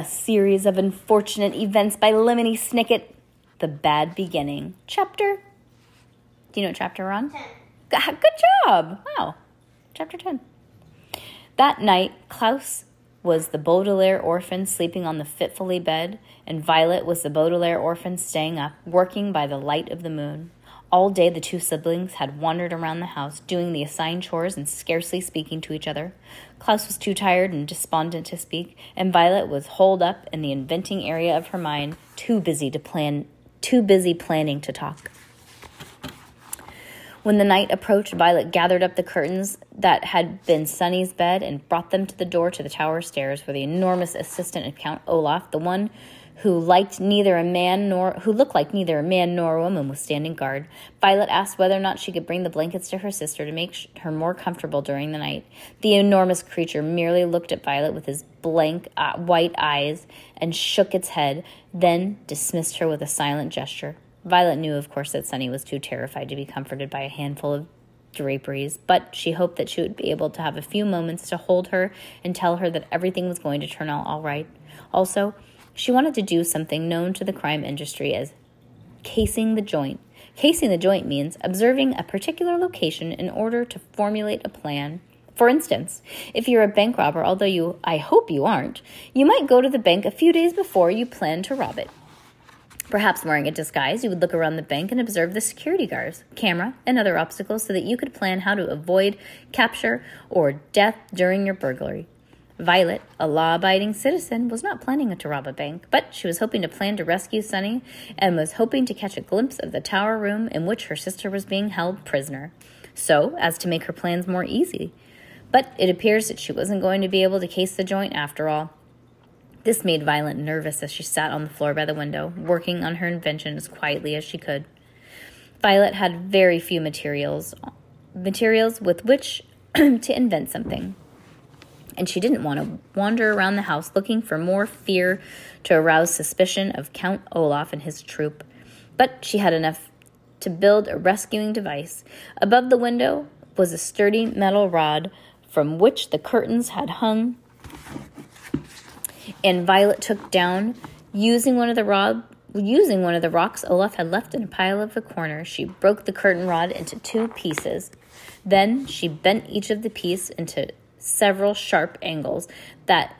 A series of unfortunate events by Lemony Snicket. The Bad Beginning. Chapter. Do you know what chapter we're on? G- Good job. Wow. Chapter 10. That night, Klaus was the Baudelaire orphan sleeping on the fitfully bed, and Violet was the Baudelaire orphan staying up, working by the light of the moon. All day, the two siblings had wandered around the house, doing the assigned chores and scarcely speaking to each other. Klaus was too tired and despondent to speak, and Violet was holed up in the inventing area of her mind, too busy to plan, too busy planning to talk. When the night approached, Violet gathered up the curtains that had been Sunny's bed and brought them to the door to the tower stairs, where the enormous assistant of Count Olaf, the one who liked neither a man nor who looked like neither a man nor a woman, was standing guard. Violet asked whether or not she could bring the blankets to her sister to make her more comfortable during the night. The enormous creature merely looked at Violet with his blank uh, white eyes and shook its head, then dismissed her with a silent gesture. Violet knew, of course, that Sunny was too terrified to be comforted by a handful of draperies, but she hoped that she would be able to have a few moments to hold her and tell her that everything was going to turn out all right. Also, she wanted to do something known to the crime industry as casing the joint. Casing the joint means observing a particular location in order to formulate a plan. For instance, if you're a bank robber, although you I hope you aren't, you might go to the bank a few days before you plan to rob it. Perhaps wearing a disguise, you would look around the bank and observe the security guards, camera, and other obstacles so that you could plan how to avoid capture or death during your burglary. Violet, a law abiding citizen, was not planning to rob a bank, but she was hoping to plan to rescue Sunny and was hoping to catch a glimpse of the tower room in which her sister was being held prisoner, so as to make her plans more easy. But it appears that she wasn't going to be able to case the joint after all. This made Violet nervous as she sat on the floor by the window, working on her invention as quietly as she could. Violet had very few materials, materials with which to invent something, and she didn't want to wander around the house looking for more fear to arouse suspicion of Count Olaf and his troupe. But she had enough to build a rescuing device. Above the window was a sturdy metal rod from which the curtains had hung and Violet took down using one of the rod using one of the rocks Olaf had left in a pile of the corner. She broke the curtain rod into two pieces. Then she bent each of the piece into several sharp angles that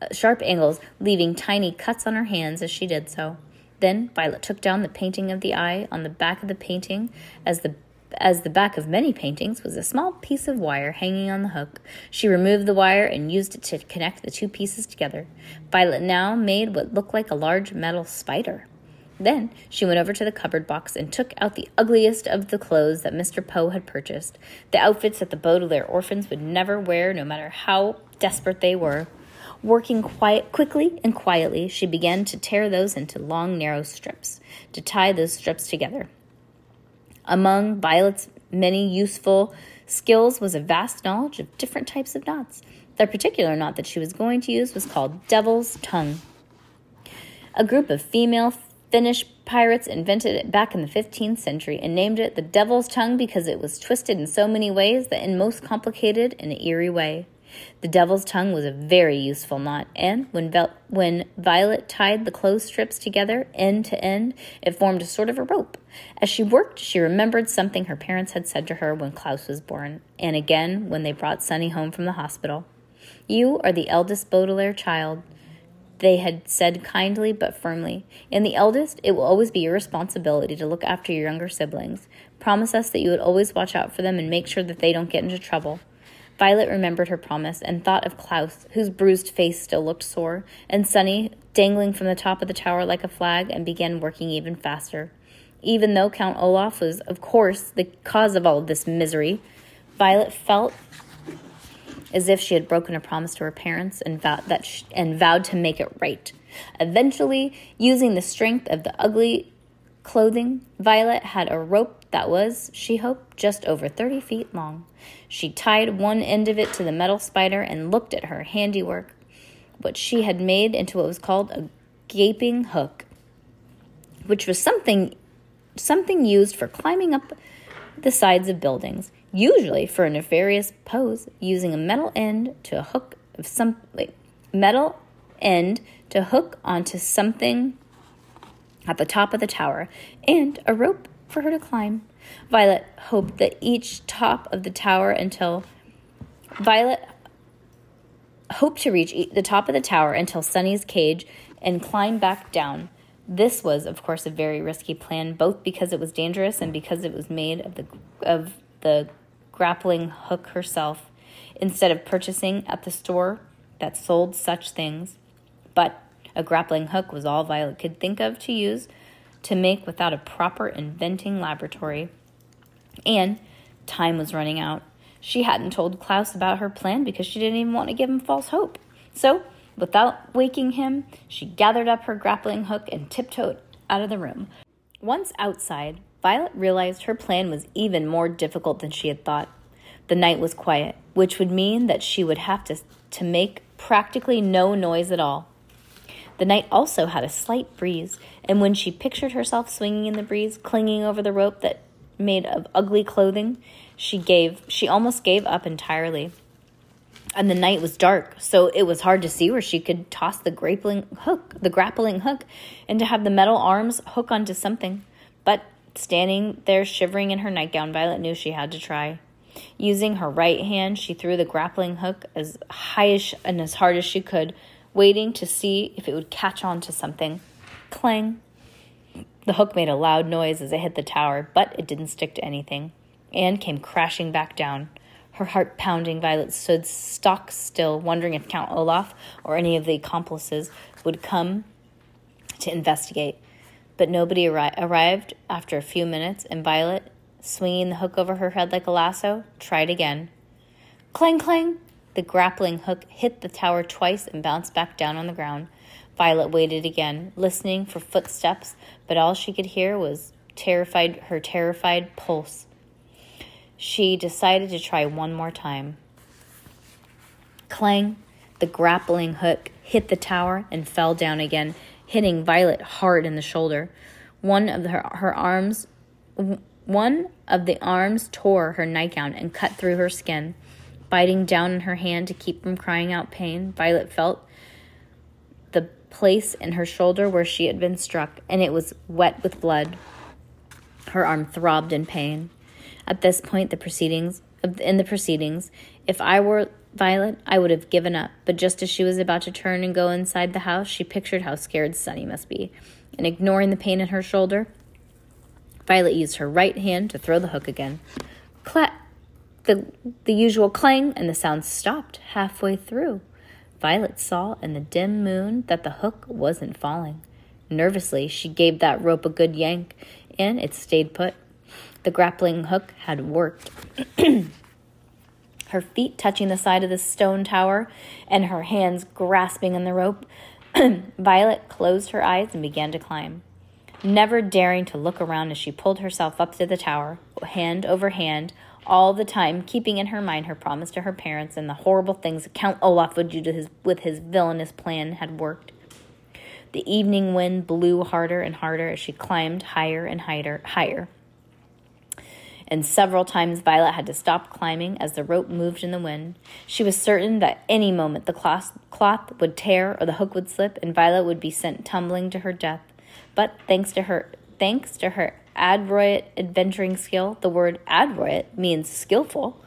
uh, sharp angles, leaving tiny cuts on her hands as she did so. Then Violet took down the painting of the eye on the back of the painting as the as the back of many paintings was a small piece of wire hanging on the hook. She removed the wire and used it to connect the two pieces together. Violet now made what looked like a large metal spider. Then she went over to the cupboard box and took out the ugliest of the clothes that Mr. Poe had purchased, the outfits that the Baudelaire orphans would never wear, no matter how desperate they were. Working quiet, quickly and quietly, she began to tear those into long, narrow strips, to tie those strips together. Among Violet's many useful skills was a vast knowledge of different types of knots. The particular knot that she was going to use was called Devil's Tongue. A group of female Finnish pirates invented it back in the 15th century and named it the Devil's Tongue because it was twisted in so many ways that in most complicated and eerie way. The devil's tongue was a very useful knot, and when, Vel- when Violet tied the clothes strips together end to end, it formed a sort of a rope. As she worked, she remembered something her parents had said to her when Klaus was born, and again when they brought Sunny home from the hospital. You are the eldest Baudelaire child, they had said kindly but firmly. In the eldest, it will always be your responsibility to look after your younger siblings. Promise us that you would always watch out for them and make sure that they don't get into trouble. Violet remembered her promise and thought of Klaus, whose bruised face still looked sore, and Sunny, dangling from the top of the tower like a flag, and began working even faster. Even though Count Olaf was, of course, the cause of all this misery, Violet felt as if she had broken a promise to her parents and vowed that sh- and vowed to make it right. Eventually, using the strength of the ugly clothing, Violet had a rope that was, she hoped, just over 30 feet long. She tied one end of it to the metal spider and looked at her handiwork, what she had made into what was called a gaping hook, which was something something used for climbing up the sides of buildings, usually for a nefarious pose, using a metal end to a hook of some wait, metal end to hook onto something at the top of the tower, and a rope for her to climb. Violet hoped that each top of the tower until Violet hoped to reach the top of the tower until Sunny's cage and climb back down. This was, of course, a very risky plan, both because it was dangerous and because it was made of the of the grappling hook herself, instead of purchasing at the store that sold such things. But a grappling hook was all Violet could think of to use to make without a proper inventing laboratory. And time was running out. She hadn't told Klaus about her plan because she didn't even want to give him false hope. So Without waking him, she gathered up her grappling hook and tiptoed out of the room. Once outside, Violet realized her plan was even more difficult than she had thought. The night was quiet, which would mean that she would have to, to make practically no noise at all. The night also had a slight breeze, and when she pictured herself swinging in the breeze, clinging over the rope that made of ugly clothing, she gave she almost gave up entirely and the night was dark, so it was hard to see where she could toss the grappling hook, the grappling hook, and to have the metal arms hook onto something. But standing there shivering in her nightgown, Violet knew she had to try. Using her right hand, she threw the grappling hook as high as and as hard as she could, waiting to see if it would catch on to something. Clang! The hook made a loud noise as it hit the tower, but it didn't stick to anything, and came crashing back down. Her heart pounding, Violet stood stock still, wondering if Count Olaf or any of the accomplices would come to investigate. But nobody arri- arrived after a few minutes, and Violet, swinging the hook over her head like a lasso, tried again. Clang, clang! The grappling hook hit the tower twice and bounced back down on the ground. Violet waited again, listening for footsteps, but all she could hear was terrified her terrified pulse she decided to try one more time. Clang, the grappling hook hit the tower and fell down again, hitting Violet hard in the shoulder. One of her, her arms, one of the arms tore her nightgown and cut through her skin. Biting down in her hand to keep from crying out pain, Violet felt the place in her shoulder where she had been struck, and it was wet with blood. Her arm throbbed in pain. At this point, the proceedings in the proceedings, if I were Violet, I would have given up. But just as she was about to turn and go inside the house, she pictured how scared Sunny must be. And ignoring the pain in her shoulder, Violet used her right hand to throw the hook again. Clat! The, the usual clang, and the sound stopped halfway through. Violet saw in the dim moon that the hook wasn't falling. Nervously, she gave that rope a good yank, and it stayed put. The grappling hook had worked. her feet touching the side of the stone tower and her hands grasping on the rope, Violet closed her eyes and began to climb. Never daring to look around as she pulled herself up to the tower, hand over hand, all the time keeping in her mind her promise to her parents and the horrible things Count Olaf would do to his, with his villainous plan had worked. The evening wind blew harder and harder as she climbed higher and higher. higher and several times Violet had to stop climbing as the rope moved in the wind. She was certain that any moment the cloth, cloth would tear or the hook would slip and Violet would be sent tumbling to her death. But thanks to her thanks to her adroit adventuring skill, the word adroit means skillful,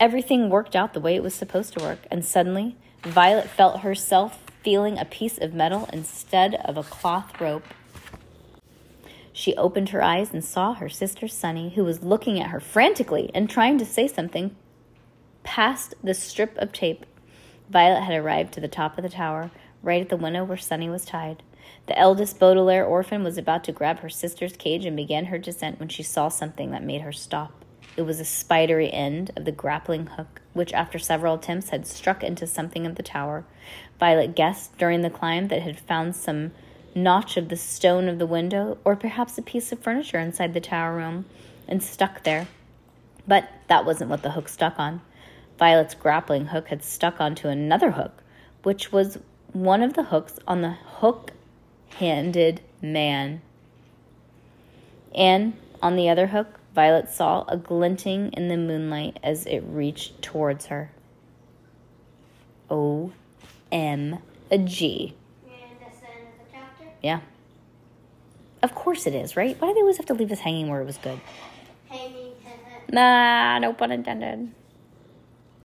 everything worked out the way it was supposed to work, and suddenly Violet felt herself feeling a piece of metal instead of a cloth rope. She opened her eyes and saw her sister Sunny, who was looking at her frantically and trying to say something past the strip of tape. Violet had arrived to the top of the tower, right at the window where Sunny was tied. The eldest Baudelaire orphan was about to grab her sister's cage and begin her descent when she saw something that made her stop. It was a spidery end of the grappling hook, which, after several attempts, had struck into something of the tower. Violet guessed during the climb that it had found some notch of the stone of the window, or perhaps a piece of furniture inside the tower room, and stuck there. But that wasn't what the hook stuck on. Violet's grappling hook had stuck onto another hook, which was one of the hooks on the hook handed man. And on the other hook, Violet saw a glinting in the moonlight as it reached towards her. O M a G. And that's the end of the chapter. Yeah. Of course it is, right? Why do they always have to leave us hanging where it was good? Hanging. Nah, no pun intended.